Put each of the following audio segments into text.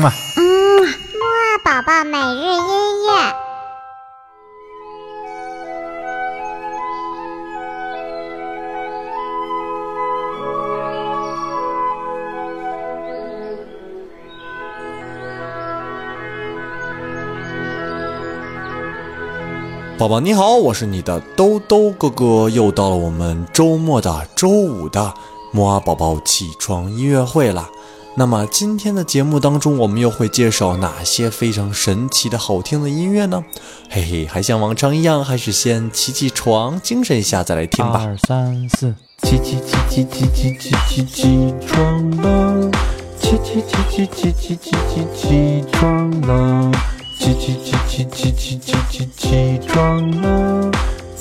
嘛。嗯，木二宝宝每日音乐。宝宝你好，我是你的兜兜哥哥，又到了我们周末的周五的木啊宝宝起床音乐会了。那么今天的节目当中，我们又会介绍哪些非常神奇的好听的音乐呢？嘿嘿，还像往常一样，还是先起起床，精神一下再来听吧。二三四，起起起起起起起起起床了，起起起起起起起起起床了，起起起起起起起起起床了，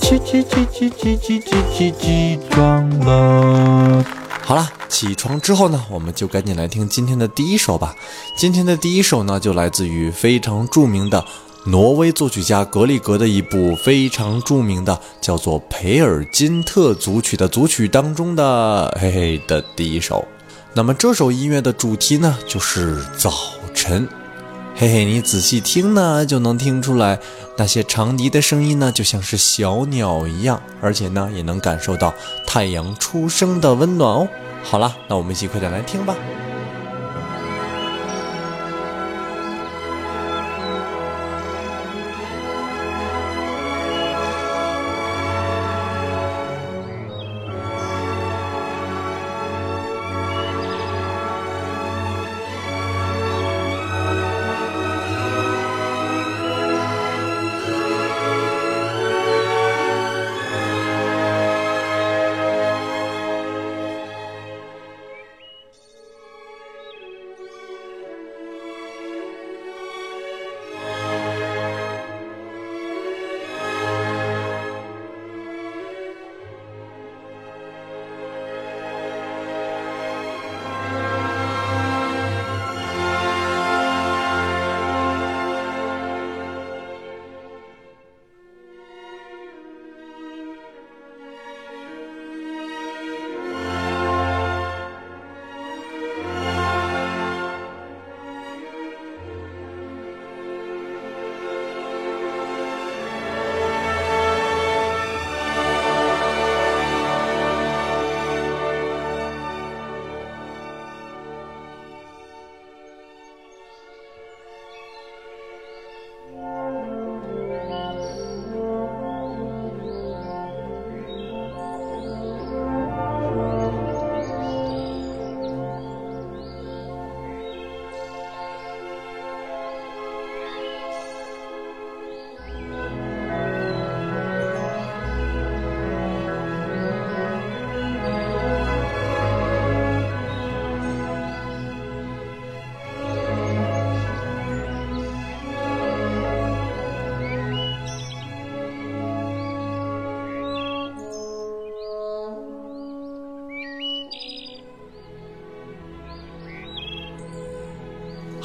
起起起起起起起起起床了。好了，起床之后呢，我们就赶紧来听今天的第一首吧。今天的第一首呢，就来自于非常著名的挪威作曲家格里格的一部非常著名的叫做《培尔金特组曲》的组曲当中的嘿嘿的第一首。那么这首音乐的主题呢，就是早晨。嘿嘿，你仔细听呢，就能听出来那些长笛的声音呢，就像是小鸟一样，而且呢，也能感受到太阳初升的温暖哦。好了，那我们一起快点来听吧。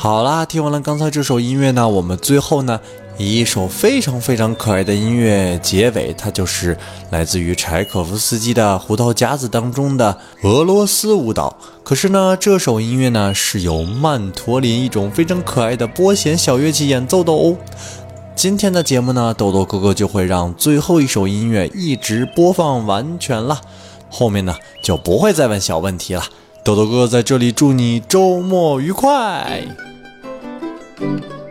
好啦，听完了刚才这首音乐呢，我们最后呢以一首非常非常可爱的音乐结尾，它就是来自于柴可夫斯基的《胡桃夹子》当中的俄罗斯舞蹈。可是呢，这首音乐呢是由曼陀林一种非常可爱的拨弦小乐器演奏的哦。今天的节目呢，豆豆哥哥就会让最后一首音乐一直播放完全了，后面呢就不会再问小问题了。豆豆哥哥在这里祝你周末愉快。嗯。